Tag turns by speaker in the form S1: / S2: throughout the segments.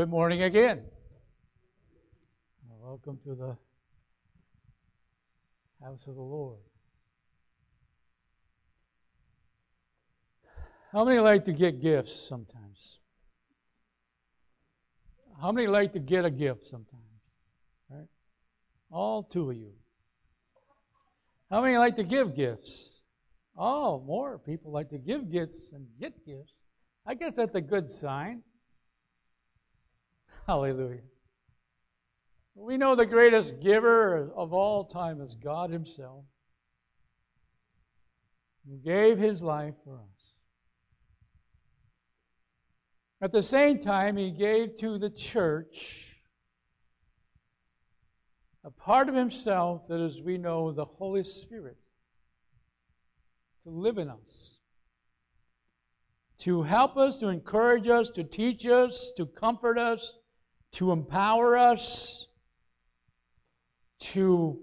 S1: Good morning again. Welcome to the house of the Lord. How many like to get gifts sometimes? How many like to get a gift sometimes? Right? All two of you. How many like to give gifts? Oh, more people like to give gifts than get gifts. I guess that's a good sign. Hallelujah. We know the greatest giver of all time is God Himself, who gave His life for us. At the same time, He gave to the church a part of Himself that is, we know, the Holy Spirit to live in us, to help us, to encourage us, to teach us, to comfort us, to empower us, to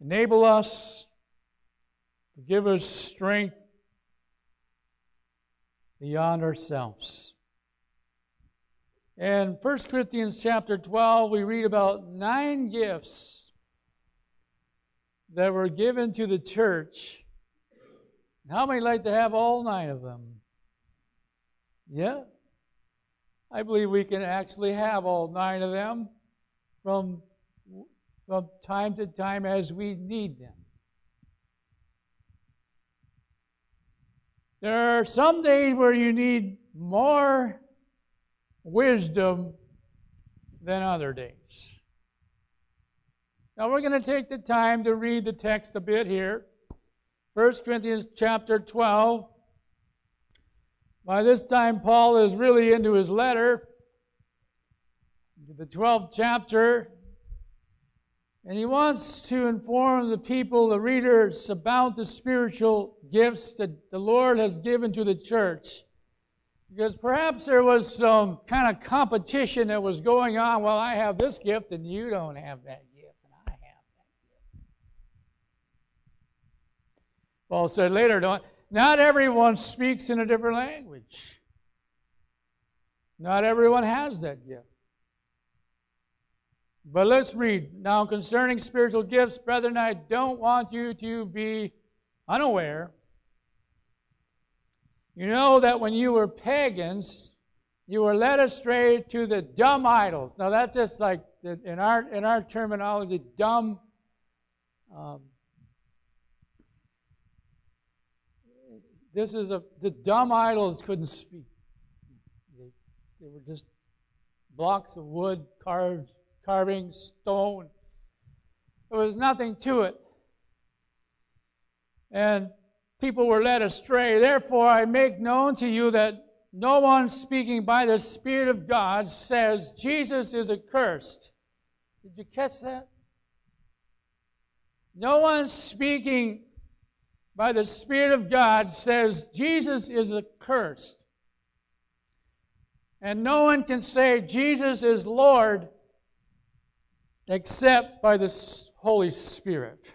S1: enable us, to give us strength beyond ourselves. In 1 Corinthians chapter 12, we read about nine gifts that were given to the church. How many like to have all nine of them? Yeah? I believe we can actually have all nine of them from, from time to time as we need them. There are some days where you need more wisdom than other days. Now we're going to take the time to read the text a bit here. 1 Corinthians chapter 12. By this time, Paul is really into his letter, the 12th chapter, and he wants to inform the people, the readers, about the spiritual gifts that the Lord has given to the church. Because perhaps there was some kind of competition that was going on. Well, I have this gift and you don't have that gift, and I have that gift. Paul said later, don't, not everyone speaks in a different language. Not everyone has that gift. But let's read. Now, concerning spiritual gifts, brethren, I don't want you to be unaware. You know that when you were pagans, you were led astray to the dumb idols. Now, that's just like in our, in our terminology, dumb. Um, This is a the dumb idols couldn't speak. They, they were just blocks of wood, carved, carving, stone. There was nothing to it. And people were led astray. Therefore, I make known to you that no one speaking by the Spirit of God says Jesus is accursed. Did you catch that? No one speaking by the Spirit of God says Jesus is accursed. And no one can say Jesus is Lord except by the Holy Spirit.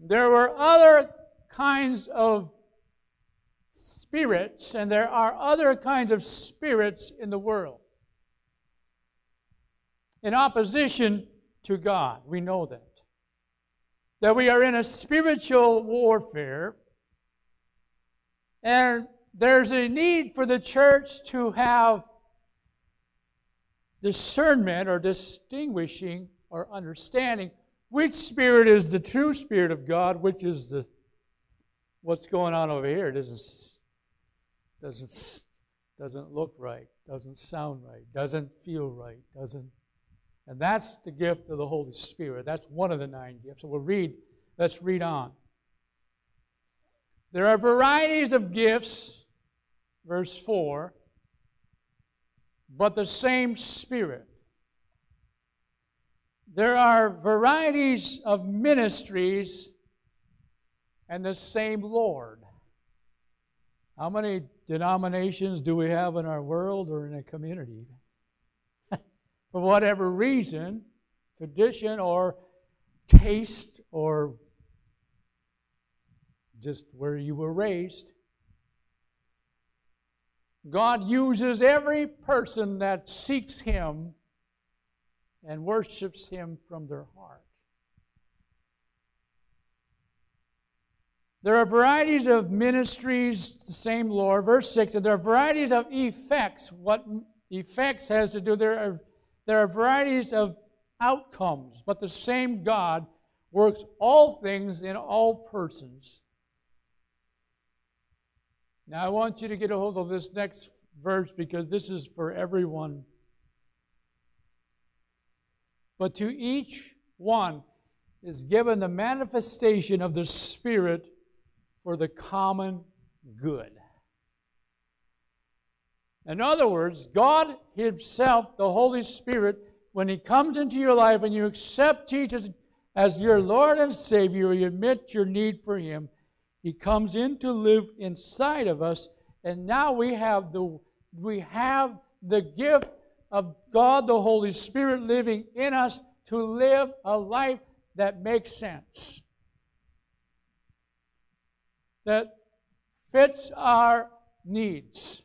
S1: There were other kinds of spirits, and there are other kinds of spirits in the world in opposition to God. We know that. That we are in a spiritual warfare, and there's a need for the church to have discernment or distinguishing or understanding which spirit is the true spirit of God, which is the what's going on over here. It doesn't doesn't doesn't look right, doesn't sound right, doesn't feel right, doesn't and that's the gift of the Holy Spirit. That's one of the nine gifts. So we'll read, let's read on. There are varieties of gifts, verse 4, but the same Spirit. There are varieties of ministries and the same Lord. How many denominations do we have in our world or in a community? For whatever reason, tradition or taste or just where you were raised. God uses every person that seeks Him and worships Him from their heart. There are varieties of ministries, the same Lord. Verse 6, and there are varieties of effects. What effects has to do, there are, there are varieties of outcomes, but the same God works all things in all persons. Now, I want you to get a hold of this next verse because this is for everyone. But to each one is given the manifestation of the Spirit for the common good. In other words, God Himself, the Holy Spirit, when He comes into your life and you accept Jesus as your Lord and Savior, you admit your need for Him, He comes in to live inside of us, and now we have the we have the gift of God the Holy Spirit living in us to live a life that makes sense that fits our needs,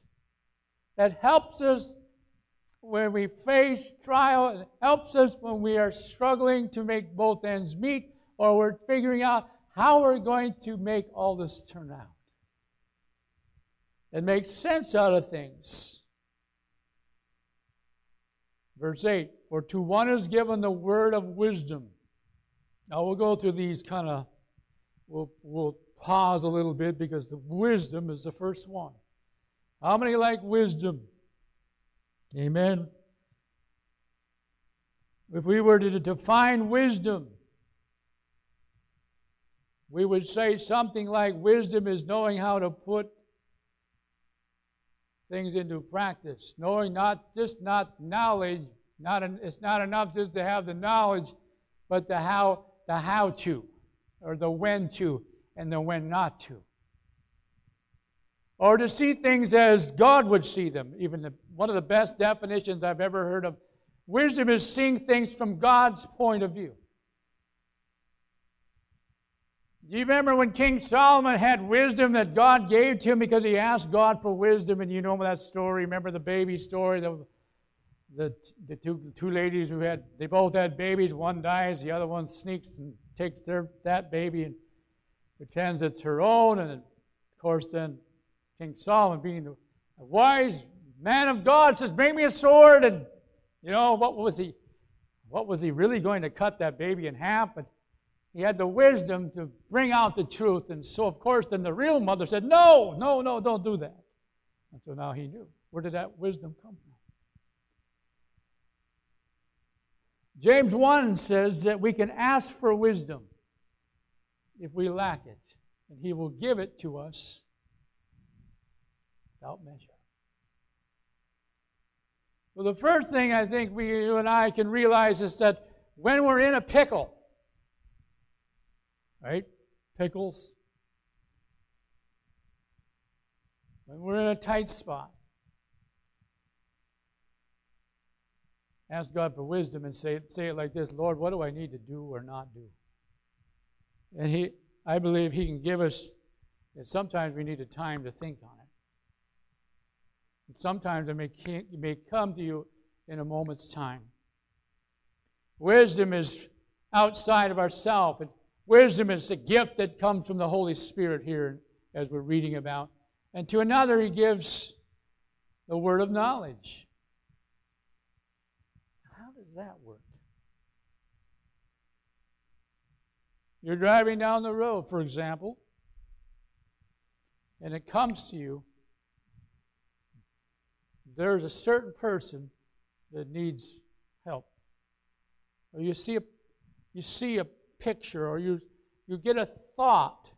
S1: that helps us when we face trial, and helps us when we are struggling to make both ends meet, or we're figuring out how we're going to make all this turn out. And make sense out of things. Verse 8 For to one is given the word of wisdom. Now we'll go through these kind of, we'll, we'll pause a little bit because the wisdom is the first one. How many like wisdom? Amen. If we were to define wisdom, we would say something like wisdom is knowing how to put things into practice, knowing not just not knowledge, not it's not enough just to have the knowledge, but the how the how to or the when to and the when not to. Or to see things as God would see them. Even the, one of the best definitions I've ever heard of wisdom is seeing things from God's point of view. Do you remember when King Solomon had wisdom that God gave to him because he asked God for wisdom? And you know that story. Remember the baby story? The, the, the two, two ladies who had, they both had babies. One dies, the other one sneaks and takes their, that baby and pretends it's her own, and of course, then King Solomon, being a wise man of God, says, "Bring me a sword." And you know what was he? What was he really going to cut that baby in half? But he had the wisdom to bring out the truth, and so of course, then the real mother said, "No, no, no, don't do that." And so now he knew. Where did that wisdom come from? James 1 says that we can ask for wisdom if we lack it, and He will give it to us without measure. Well, the first thing I think we, you and I can realize is that when we're in a pickle, right? Pickles. When we're in a tight spot, ask God for wisdom and say, say it like this Lord, what do I need to do or not do? And he, I believe he can give us, and sometimes we need a time to think on it. And sometimes it may, it may come to you in a moment's time. Wisdom is outside of ourselves. Wisdom is a gift that comes from the Holy Spirit here, as we're reading about. And to another, he gives the word of knowledge. How does that work? You're driving down the road, for example, and it comes to you. There's a certain person that needs help. Or you see a, you see a picture, or you, you get a thought.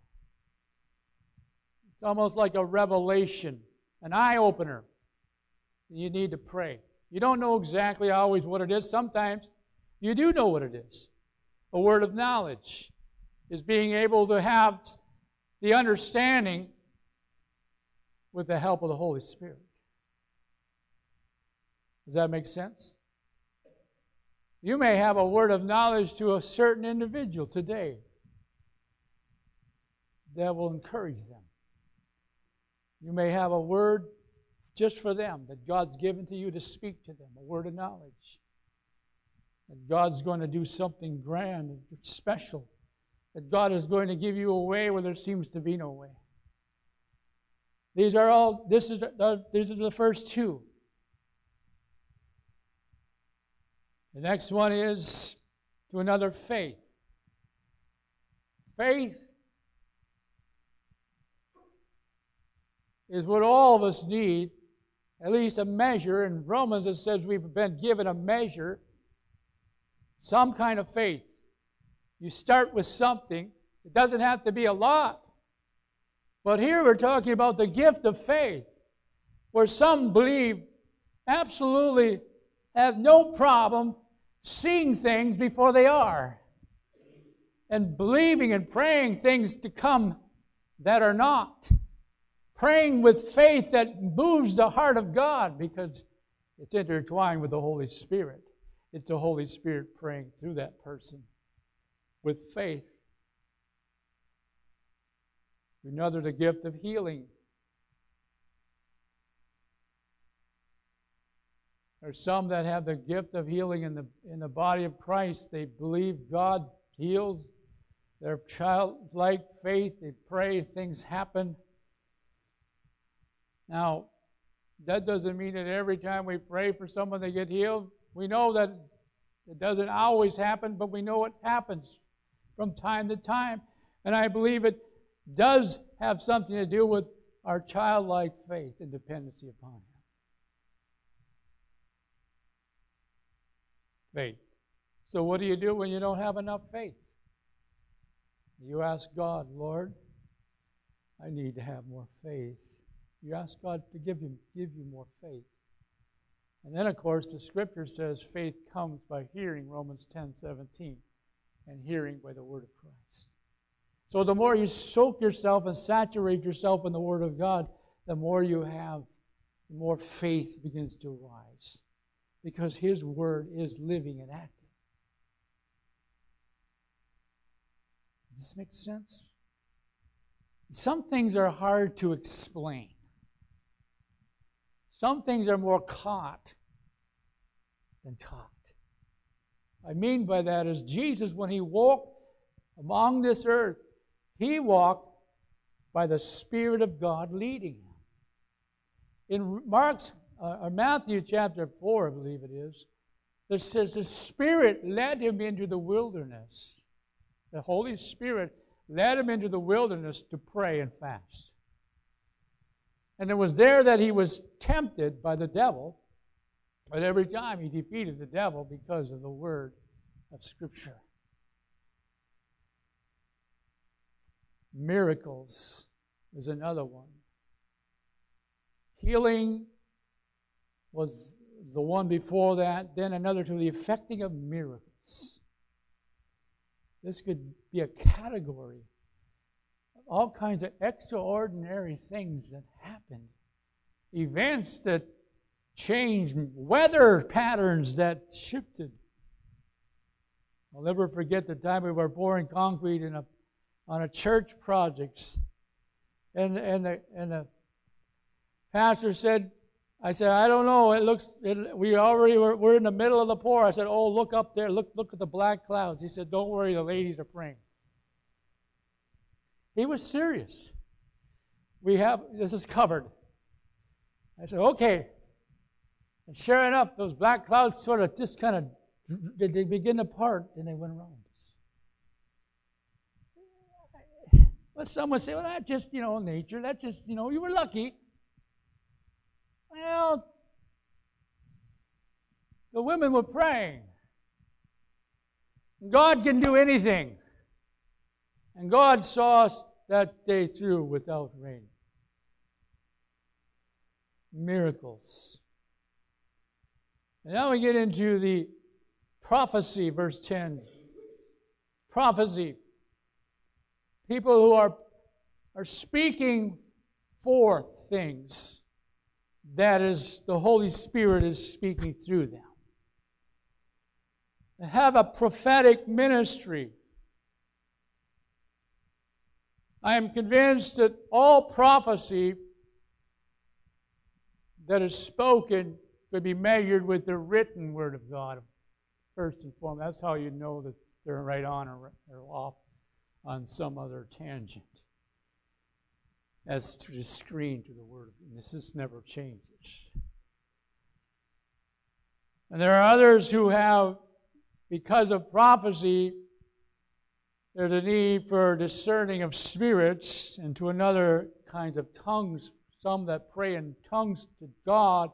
S1: It's almost like a revelation, an eye opener. You need to pray. You don't know exactly always what it is. Sometimes you do know what it is a word of knowledge is being able to have the understanding with the help of the Holy Spirit. Does that make sense? You may have a word of knowledge to a certain individual today that will encourage them. You may have a word just for them that God's given to you to speak to them, a word of knowledge. That God's going to do something grand and special. That God is going to give you a way where there seems to be no way. These are all, this is the, these are the first two. The next one is to another faith. Faith is what all of us need, at least a measure. In Romans, it says we've been given a measure, some kind of faith. You start with something, it doesn't have to be a lot. But here we're talking about the gift of faith, where some believe absolutely have no problem seeing things before they are and believing and praying things to come that are not. Praying with faith that moves the heart of God because it's intertwined with the Holy Spirit. It's the Holy Spirit praying through that person with faith. Another, the gift of healing. There's some that have the gift of healing in the, in the body of Christ. They believe God heals their childlike faith. They pray, things happen. Now, that doesn't mean that every time we pray for someone they get healed. We know that it doesn't always happen, but we know it happens from time to time. And I believe it does have something to do with our childlike faith and dependency upon Him. Faith. So, what do you do when you don't have enough faith? You ask God, Lord, I need to have more faith. You ask God to give you, give you more faith. And then, of course, the scripture says faith comes by hearing, Romans 10 17, and hearing by the word of Christ. So the more you soak yourself and saturate yourself in the Word of God, the more you have, the more faith begins to rise. Because His Word is living and active. Does this make sense? Some things are hard to explain. Some things are more caught than taught. I mean by that is Jesus, when he walked among this earth, he walked by the Spirit of God leading him. In Mark's uh, or Matthew chapter 4, I believe it is, that says the Spirit led him into the wilderness. The Holy Spirit led him into the wilderness to pray and fast. And it was there that he was tempted by the devil, but every time he defeated the devil because of the word of Scripture. Miracles is another one. Healing was the one before that, then another to the effecting of miracles. This could be a category of all kinds of extraordinary things that happened, events that changed, weather patterns that shifted. I'll never forget the time we were pouring concrete in a on a church project, And, and, the, and the pastor said, I said, I don't know. It looks, it, we already were, we're in the middle of the pour. I said, oh, look up there. Look, look at the black clouds. He said, don't worry. The ladies are praying. He was serious. We have, this is covered. I said, okay. And sure enough, those black clouds sort of just kind of, they begin to part and they went around. us. But some would say, well, that's just, you know, nature. That's just, you know, you were lucky. Well, the women were praying. God can do anything. And God saw us that day through without rain. Miracles. And now we get into the prophecy, verse 10. Prophecy people who are, are speaking forth things that is the Holy Spirit is speaking through them. Have a prophetic ministry. I am convinced that all prophecy that is spoken could be measured with the written word of God, first and foremost. That's how you know that they're right on or, or off on some other tangent. As to the screen to the word. And this just never changes. And there are others who have, because of prophecy, there's a need for discerning of spirits and to another kinds of tongues, some that pray in tongues to God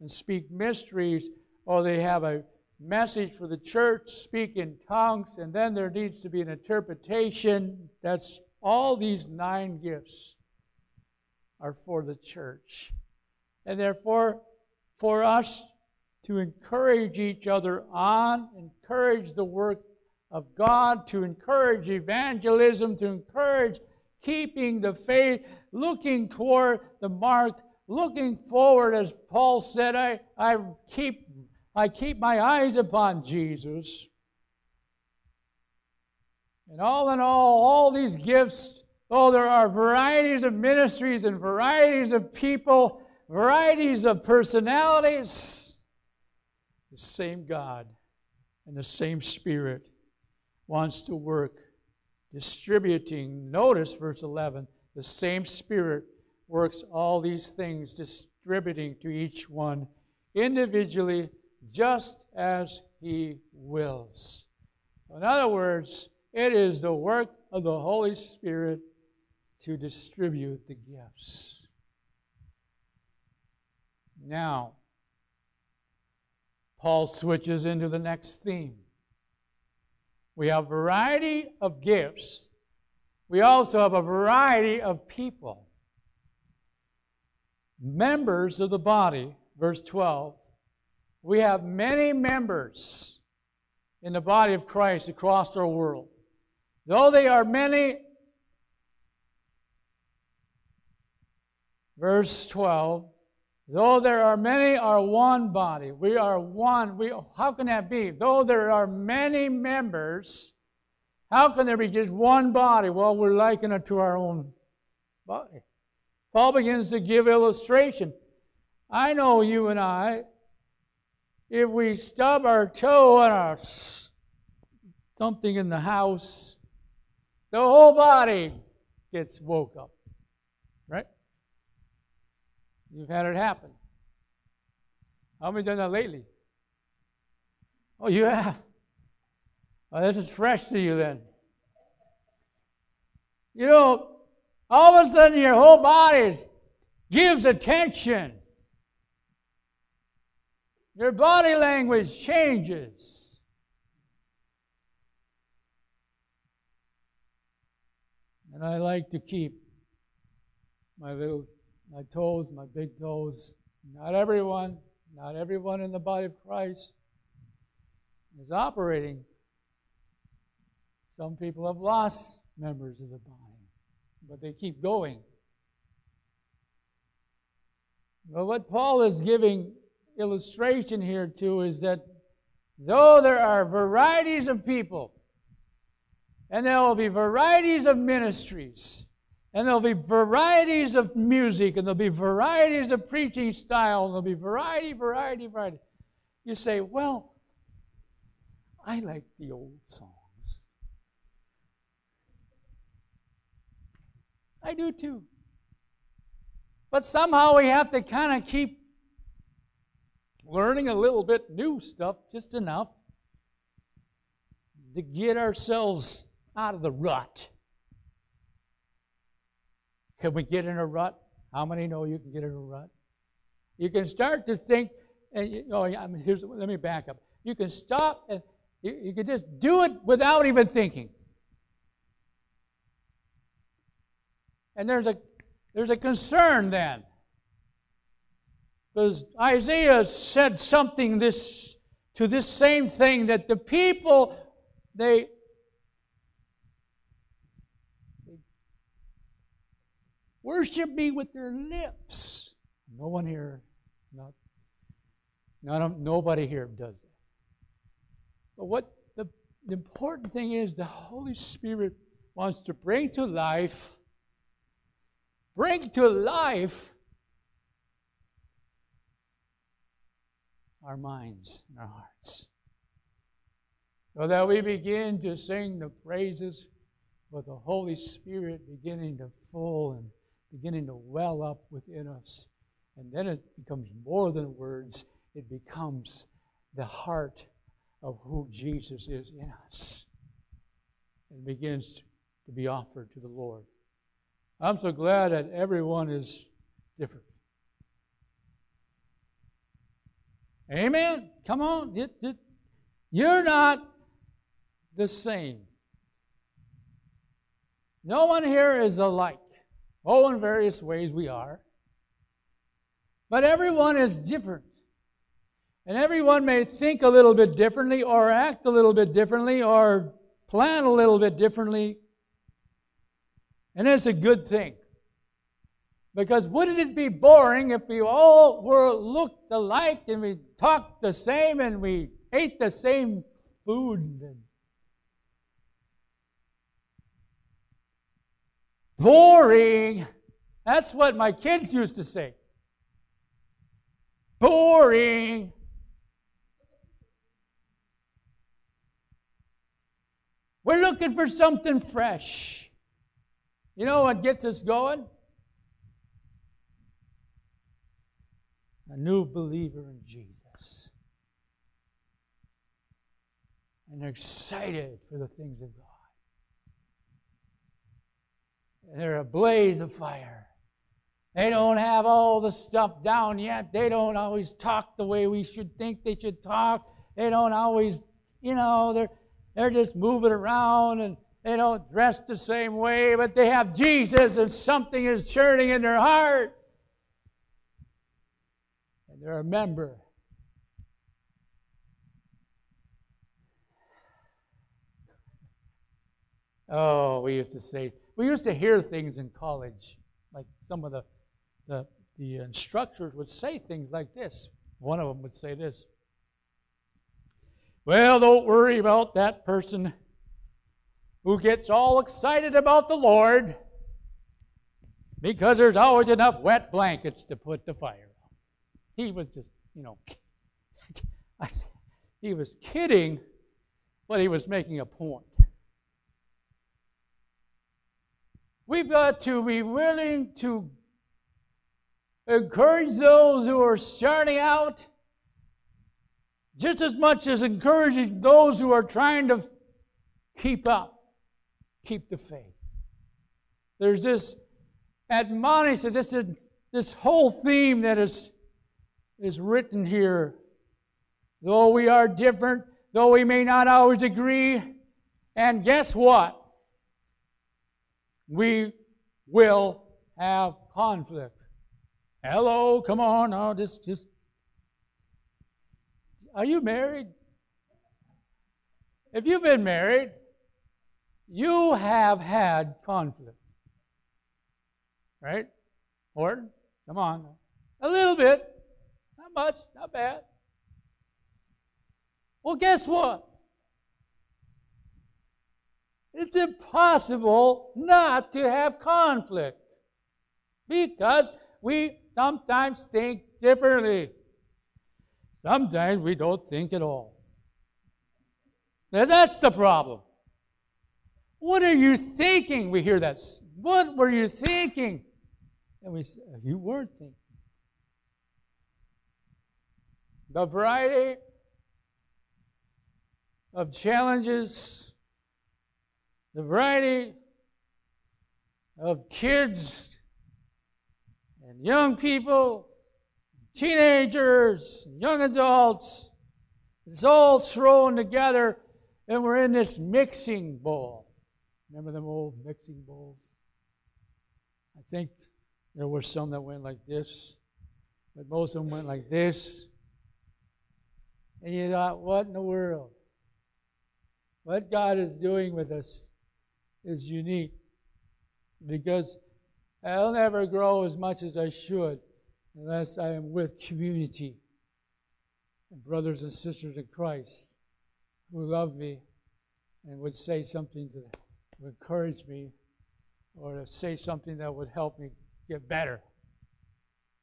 S1: and speak mysteries, or they have a message for the church, speak in tongues, and then there needs to be an interpretation. That's all these nine gifts are for the church. And therefore, for us to encourage each other on, encourage the work of God, to encourage evangelism, to encourage keeping the faith, looking toward the mark, looking forward, as Paul said, I, I keep I keep my eyes upon Jesus. And all in all, all these gifts, oh, there are varieties of ministries and varieties of people, varieties of personalities. The same God and the same Spirit wants to work distributing. Notice verse 11 the same Spirit works all these things, distributing to each one individually just as He wills. In other words, it is the work of the Holy Spirit to distribute the gifts. Now, Paul switches into the next theme. We have variety of gifts. We also have a variety of people. Members of the body, verse 12, we have many members in the body of Christ across our world. Though they are many, verse 12, though there are many, are one body. We are one. We, how can that be? Though there are many members, how can there be just one body? Well, we're liking it to our own body. Paul begins to give illustration. I know you and I if we stub our toe on our something in the house, the whole body gets woke up. You've had it happen. How many done that lately? Oh, you have. Oh, this is fresh to you then. You know, all of a sudden your whole body gives attention. Your body language changes. And I like to keep my little my toes, my big toes. Not everyone, not everyone in the body of Christ is operating. Some people have lost members of the body, but they keep going. But what Paul is giving illustration here, too, is that though there are varieties of people, and there will be varieties of ministries, and there'll be varieties of music, and there'll be varieties of preaching style, and there'll be variety, variety, variety. You say, well, I like the old songs. I do too. But somehow we have to kind of keep learning a little bit new stuff, just enough to get ourselves out of the rut. Can we get in a rut? How many know you can get in a rut? You can start to think, and you, oh, I mean, here's, let me back up. You can stop and you, you can just do it without even thinking. And there's a there's a concern then because Isaiah said something this to this same thing that the people they worship me with their lips. No one here, not, not nobody here does that. But what the, the important thing is, the Holy Spirit wants to bring to life bring to life our minds and our hearts. So that we begin to sing the praises with the Holy Spirit beginning to full and beginning to well up within us. And then it becomes more than words, it becomes the heart of who Jesus is in us. And begins to be offered to the Lord. I'm so glad that everyone is different. Amen. Come on. You're not the same. No one here is alike. Oh, in various ways we are. But everyone is different. And everyone may think a little bit differently, or act a little bit differently, or plan a little bit differently. And it's a good thing. Because wouldn't it be boring if we all were looked alike and we talked the same and we ate the same food? Boring. That's what my kids used to say. Boring. We're looking for something fresh. You know what gets us going? A new believer in Jesus. And they're excited for the things of God. And they're a blaze of fire. They don't have all the stuff down yet. They don't always talk the way we should think they should talk. They don't always, you know, they're they're just moving around and they don't dress the same way, but they have Jesus and something is churning in their heart. And they're a member. Oh, we used to say, we used to hear things in college, like some of the, the, the instructors would say things like this. One of them would say this well, don't worry about that person who gets all excited about the Lord because there's always enough wet blankets to put the fire out. He was just, you know, he was kidding, but he was making a point. We've got to be willing to encourage those who are starting out just as much as encouraging those who are trying to keep up, keep the faith. There's this admonition, this, this whole theme that is, is written here. Though we are different, though we may not always agree, and guess what? We will have conflict. Hello, come on now, just just are you married? If you've been married, you have had conflict. Right? Horton? Come on. A little bit. Not much. Not bad. Well, guess what? It's impossible not to have conflict because we sometimes think differently. Sometimes we don't think at all. Now that's the problem. What are you thinking? We hear that. What were you thinking? And we say, You weren't thinking. The variety of challenges, the variety of kids and young people teenagers, young adults. It's all thrown together, and we're in this mixing bowl. Remember them old mixing bowls? I think there were some that went like this, but most of them went like this. And you thought, what in the world? What God is doing with us is unique because I'll never grow as much as I should unless I am with community and brothers and sisters in Christ who love me and would say something to, encourage me or to say something that would help me get better.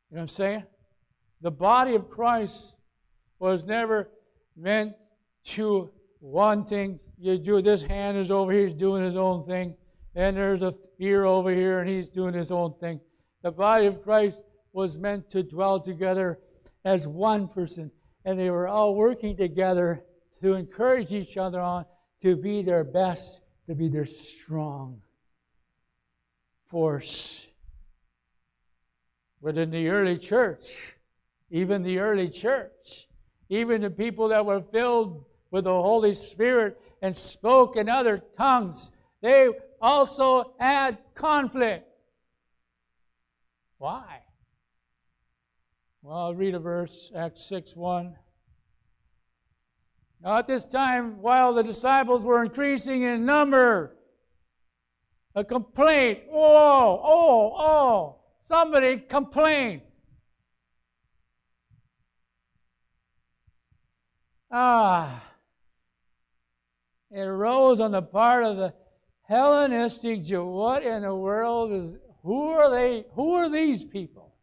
S1: You know what I'm saying? The body of Christ was never meant to one thing. You do this hand is over here, he's doing his own thing, and there's a ear over here, and he's doing his own thing. The body of Christ was meant to dwell together as one person, and they were all working together to encourage each other on to be their best, to be their strong force. But in the early church, even the early church, even the people that were filled with the Holy Spirit and spoke in other tongues, they also had conflict. Why? Well, I'll read a verse, Acts 6 1. Now, at this time, while the disciples were increasing in number, a complaint. Oh, oh, oh. Somebody complained. Ah. It arose on the part of the Hellenistic Jew. What in the world is who are they? Who are these people?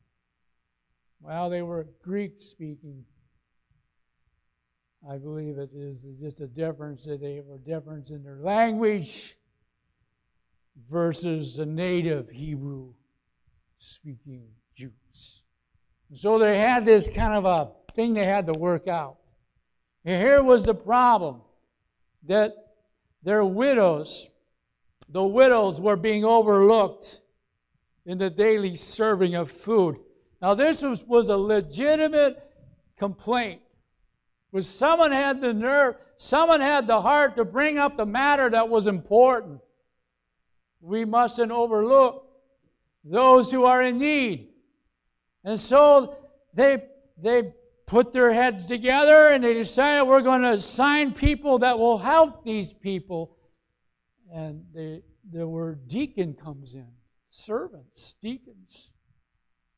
S1: Well, they were Greek speaking. I believe it is just a difference that they were difference in their language versus the native Hebrew speaking Jews. So they had this kind of a thing they had to work out. And here was the problem that their widows, the widows were being overlooked in the daily serving of food. Now, this was, was a legitimate complaint. Was someone had the nerve, someone had the heart to bring up the matter that was important we mustn't overlook those who are in need. And so they, they put their heads together and they decided we're going to assign people that will help these people. And they, the word deacon comes in servants, deacons.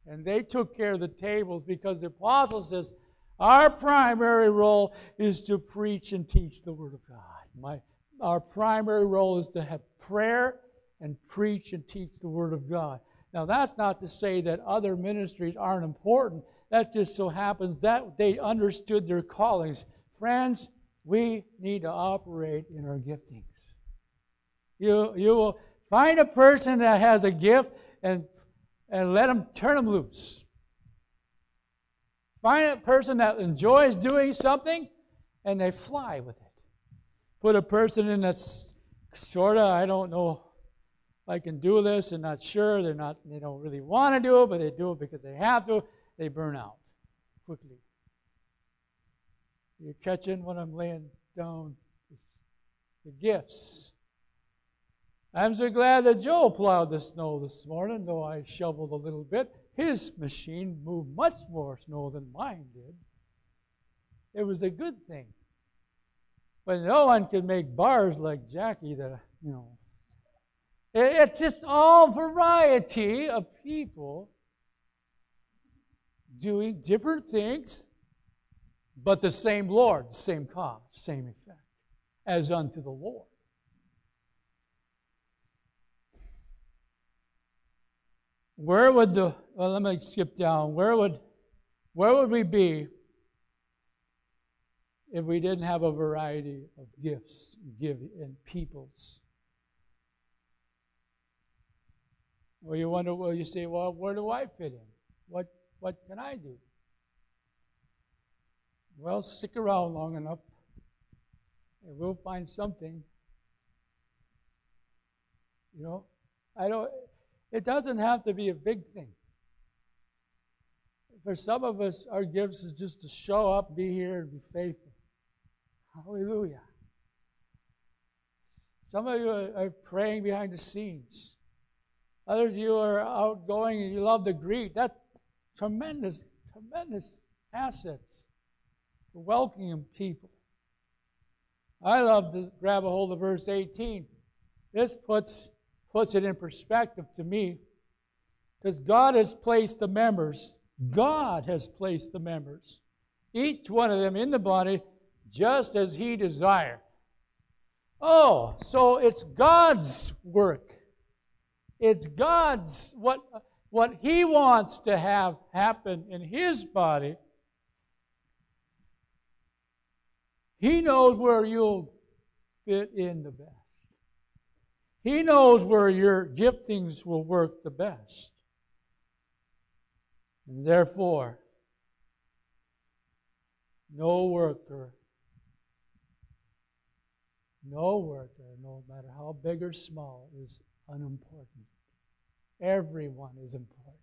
S1: And they took care of the tables because the apostle says, Our primary role is to preach and teach the Word of God. My, our primary role is to have prayer and preach and teach the Word of God. Now, that's not to say that other ministries aren't important. That just so happens that they understood their callings. Friends, we need to operate in our giftings. You, you will find a person that has a gift and, and let them turn them loose. Find a person that enjoys doing something and they fly with it. Put a person in that's sort of, I don't know I can do this and not sure. They're not, they don't really want to do it, but they do it because they have to. They burn out quickly. You're catching what I'm laying down the gifts. I'm so glad that Joe plowed the snow this morning, though I shoveled a little bit. His machine moved much more snow than mine did. It was a good thing. But no one can make bars like Jackie that, you know, it's just all variety of people doing different things, but the same Lord, same cause, same effect, as unto the Lord. Where would the well let me skip down. Where would where would we be if we didn't have a variety of gifts give in peoples? Well, you wonder, well, you say, well, where do I fit in? What, what can I do? Well, stick around long enough, and we'll find something. You know, I don't, it doesn't have to be a big thing. For some of us, our gifts is just to show up, be here, and be faithful. Hallelujah. Some of you are praying behind the scenes. Others of you are outgoing and you love to greet. That's tremendous, tremendous assets for welcoming people. I love to grab a hold of verse 18. This puts, puts it in perspective to me because God has placed the members, God has placed the members, each one of them in the body just as He desired. Oh, so it's God's work. It's God's what what He wants to have happen in His body, He knows where you'll fit in the best. He knows where your giftings will work the best. And therefore, no worker, no worker, no matter how big or small, is unimportant. Everyone is important.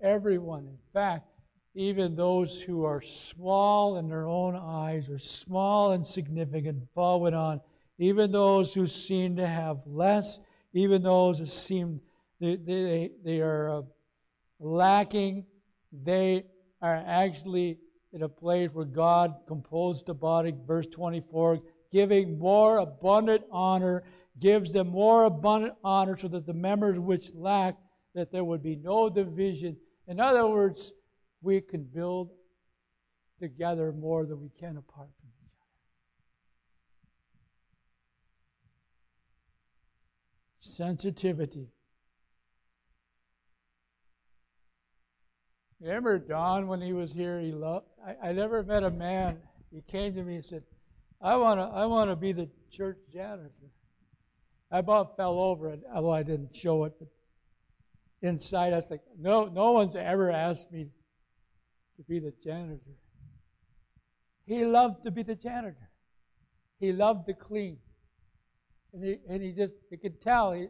S1: Everyone. In fact, even those who are small in their own eyes or small and significant, Paul went on, even those who seem to have less, even those who seem they, they, they are uh, lacking, they are actually in a place where God composed the body, verse 24, giving more abundant honor, gives them more abundant honor so that the members which lack, that there would be no division. In other words, we can build together more than we can apart from each other. Sensitivity. Remember Don when he was here? He loved. I, I never met a man. He came to me and said, "I want to. I want to be the church janitor." I about fell over it, although I didn't show it. But inside, I was like, "No, no one's ever asked me to be the janitor." He loved to be the janitor. He loved to clean, and he and he just you could tell he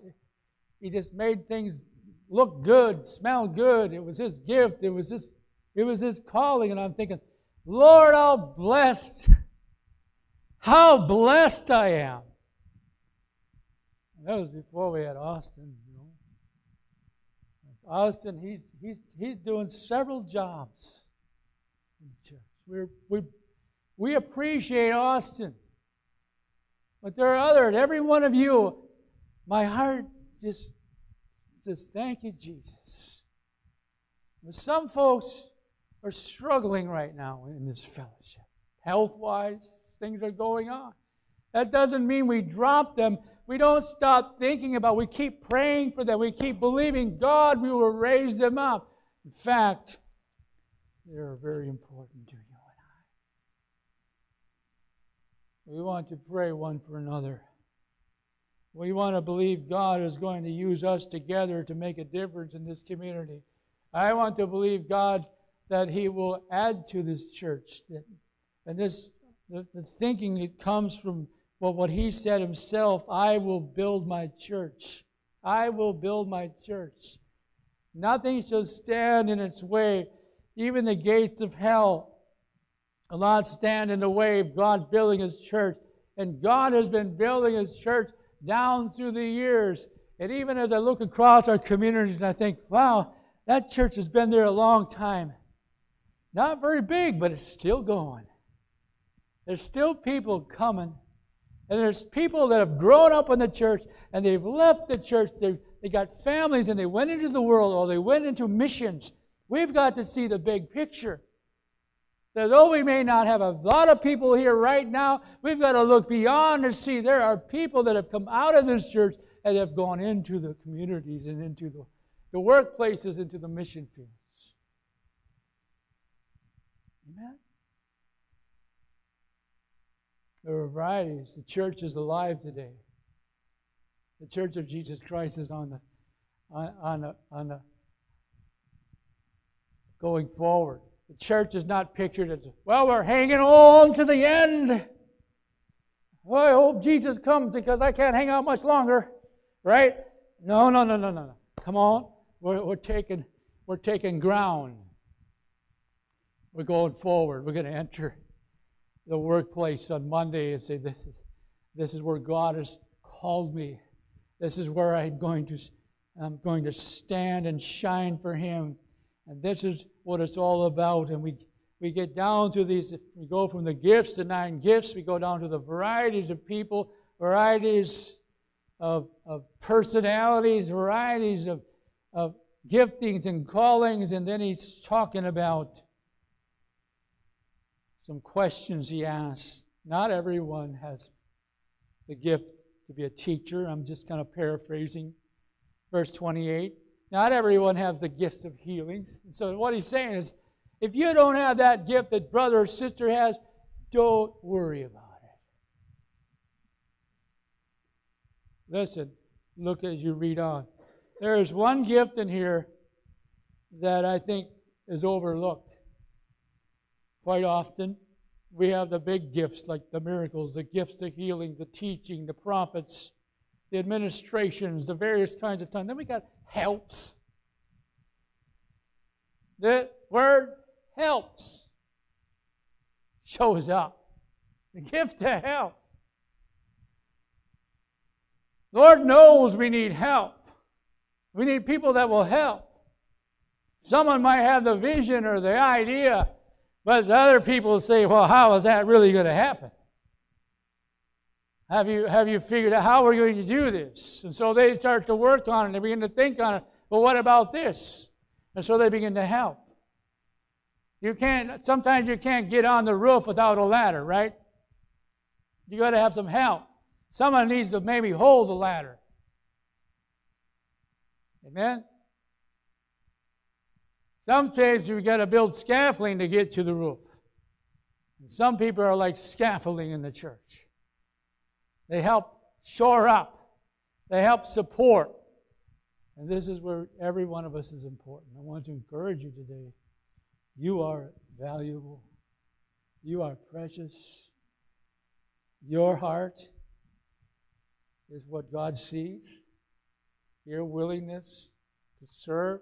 S1: he just made things look good, smell good. It was his gift. It was his, it was his calling. And I'm thinking, Lord, how blessed, how blessed I am. And that was before we had Austin, you know. Austin, he's, he's, he's doing several jobs in the church. We're, we, we appreciate Austin. But there are others. Every one of you, my heart just says, Thank you, Jesus. But some folks are struggling right now in this fellowship. Health wise, things are going on. That doesn't mean we drop them. We don't stop thinking about we keep praying for them. We keep believing God we will raise them up. In fact, they're very important to you and I. We want to pray one for another. We want to believe God is going to use us together to make a difference in this community. I want to believe God that He will add to this church. That, and this the, the thinking that comes from well, what He said Himself I will build my church. I will build my church. Nothing shall stand in its way, even the gates of hell will not stand in the way of God building His church. And God has been building His church down through the years. And even as I look across our communities and I think, wow, that church has been there a long time. Not very big, but it's still going. There's still people coming. And there's people that have grown up in the church and they've left the church. They've, they got families and they went into the world or they went into missions. We've got to see the big picture that though we may not have a lot of people here right now, we've got to look beyond to see there are people that have come out of this church and have gone into the communities and into the, the workplaces, into the mission fields. Amen. There are varieties. The church is alive today. The Church of Jesus Christ is on the on, on the on the going forward. The church is not pictured as, well, we're hanging on to the end. Well, I hope Jesus comes because I can't hang out much longer. Right? No, no, no, no, no, no. Come on. We're, we're, taking, we're taking ground. We're going forward. We're going to enter the workplace on Monday and say, this is, this is where God has called me. This is where I'm going to, I'm going to stand and shine for Him. And this is what it's all about. And we, we get down to these, we go from the gifts, the nine gifts, we go down to the varieties of people, varieties of, of personalities, varieties of, of giftings and callings. And then he's talking about some questions he asks. Not everyone has the gift to be a teacher. I'm just kind of paraphrasing. Verse 28 Not everyone has the gifts of healings. So what he's saying is, if you don't have that gift that brother or sister has, don't worry about it. Listen, look as you read on. There is one gift in here that I think is overlooked. Quite often, we have the big gifts like the miracles, the gifts of healing, the teaching, the prophets, the administrations, the various kinds of tongues. Then we got helps. The word helps shows up. The gift to help. Lord knows we need help. We need people that will help. Someone might have the vision or the idea, but other people say, well, how is that really going to happen? Have you, have you figured out how we're going to do this? And so they start to work on it. They begin to think on it. Well, what about this? And so they begin to help. You can't, sometimes you can't get on the roof without a ladder, right? You got to have some help. Someone needs to maybe hold the ladder. Amen? Sometimes you've got to build scaffolding to get to the roof. And some people are like scaffolding in the church. They help shore up, they help support. And this is where every one of us is important. I want to encourage you today. You are valuable. You are precious. Your heart is what God sees. Your willingness to serve,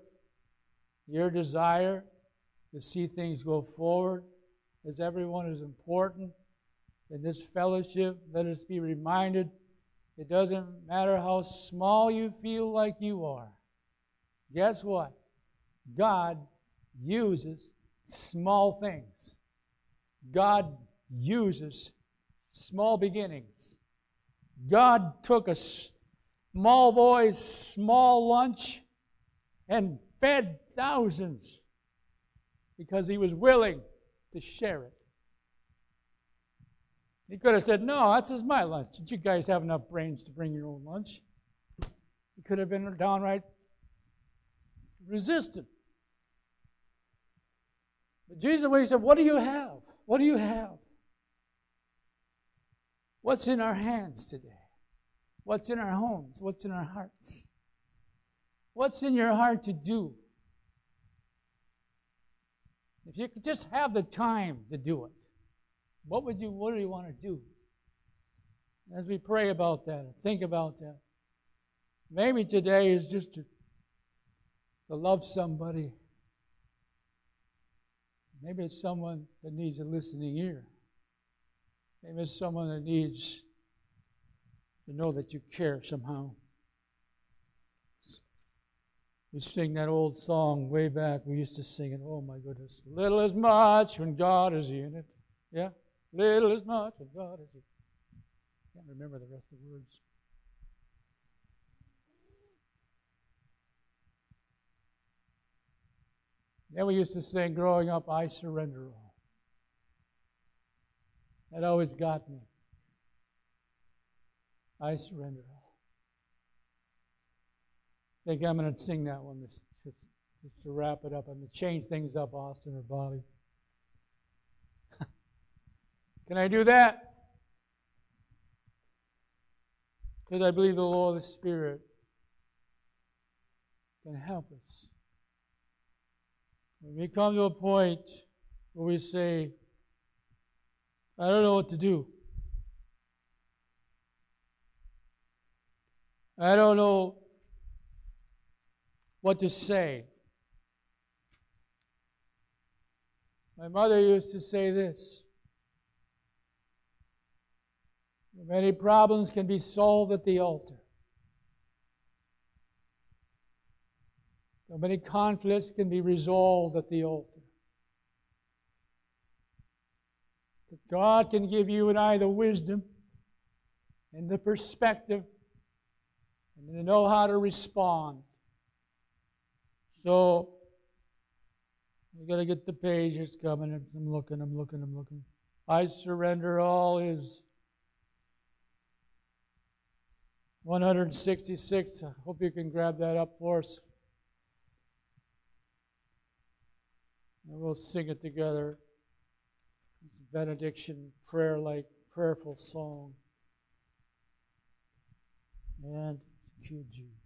S1: your desire to see things go forward, as everyone is important in this fellowship. Let us be reminded it doesn't matter how small you feel like you are. Guess what? God uses small things. God uses small beginnings. God took a small boy's small lunch and fed thousands because he was willing to share it. He could have said, No, this is my lunch. Did you guys have enough brains to bring your own lunch? He could have been downright resistant. But Jesus, when he said, What do you have? What do you have? What's in our hands today? What's in our homes? What's in our hearts? What's in your heart to do? If you could just have the time to do it, what would you what do you want to do? As we pray about that, think about that. Maybe today is just to, to love somebody Maybe it's someone that needs a listening ear. Maybe it's someone that needs to know that you care somehow. We sing that old song way back. We used to sing it. Oh my goodness. Little is much when God is in it. Yeah? Little is much when God is in it. Can't remember the rest of the words. Then we used to sing growing up, I surrender all. That always got me. I surrender think I'm going to sing that one just, just, just to wrap it up. I'm going to change things up, Austin or Bobby. Can I do that? Because I believe the Lord of the Spirit can help us. When we come to a point where we say, I don't know what to do. I don't know what to say. My mother used to say this Many problems can be solved at the altar. So many conflicts can be resolved at the altar. That God can give you and I the wisdom and the perspective and to know how to respond. So we got to get the page. It's coming. I'm looking. I'm looking. I'm looking. I surrender all his 166. I hope you can grab that up for us. And we'll sing it together. It's a benediction prayer like prayerful song. And QG.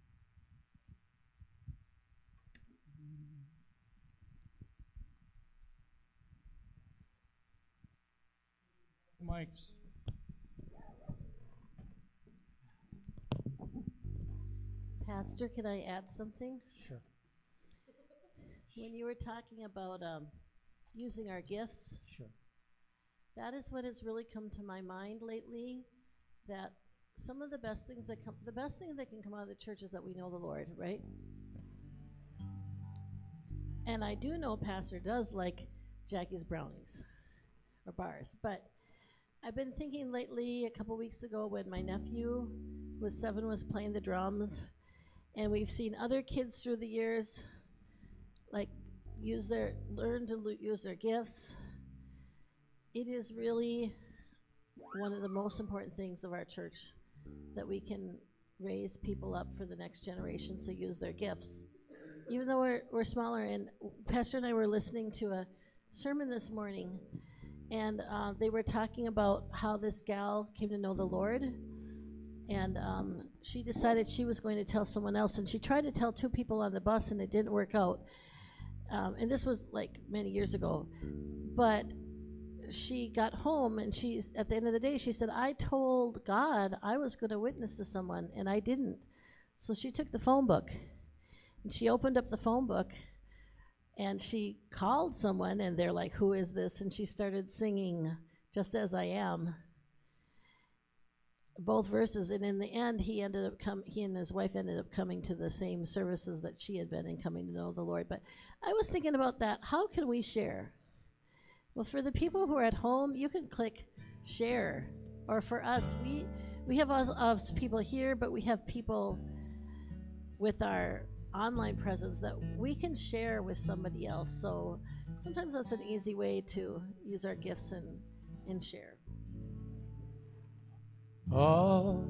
S1: Mike's.
S2: Pastor, can I add something?
S1: Sure.
S2: When you were talking about um, using our gifts,
S1: Sure.
S2: that is what has really come to my mind lately. That some of the best things that come, the best thing that can come out of the church is that we know the Lord, right? And I do know Pastor does like Jackie's brownies or bars, but I've been thinking lately. A couple weeks ago, when my nephew was seven, was playing the drums, and we've seen other kids through the years, like use their learn to lo- use their gifts. It is really one of the most important things of our church that we can raise people up for the next generations to use their gifts. Even though we're, we're smaller, and Pastor and I were listening to a sermon this morning, and uh, they were talking about how this gal came to know the Lord, and um, she decided she was going to tell someone else, and she tried to tell two people on the bus, and it didn't work out. Um, and this was like many years ago, but she got home and she's at the end of the day she said i told god i was going to witness to someone and i didn't. So she took the phone book and she opened up the phone book and she called someone and they're like who is this? And she started singing just as i am. Both verses. And in the end he ended up come he and his wife ended up coming to the same services that she had been and coming to know the lord. But i was thinking about that. How can we share? Well, for the people who are at home, you can click share. Or for us, we we have us, us people here, but we have people with our online presence that we can share with somebody else. So sometimes that's an easy way to use our gifts and and share.
S1: Oh.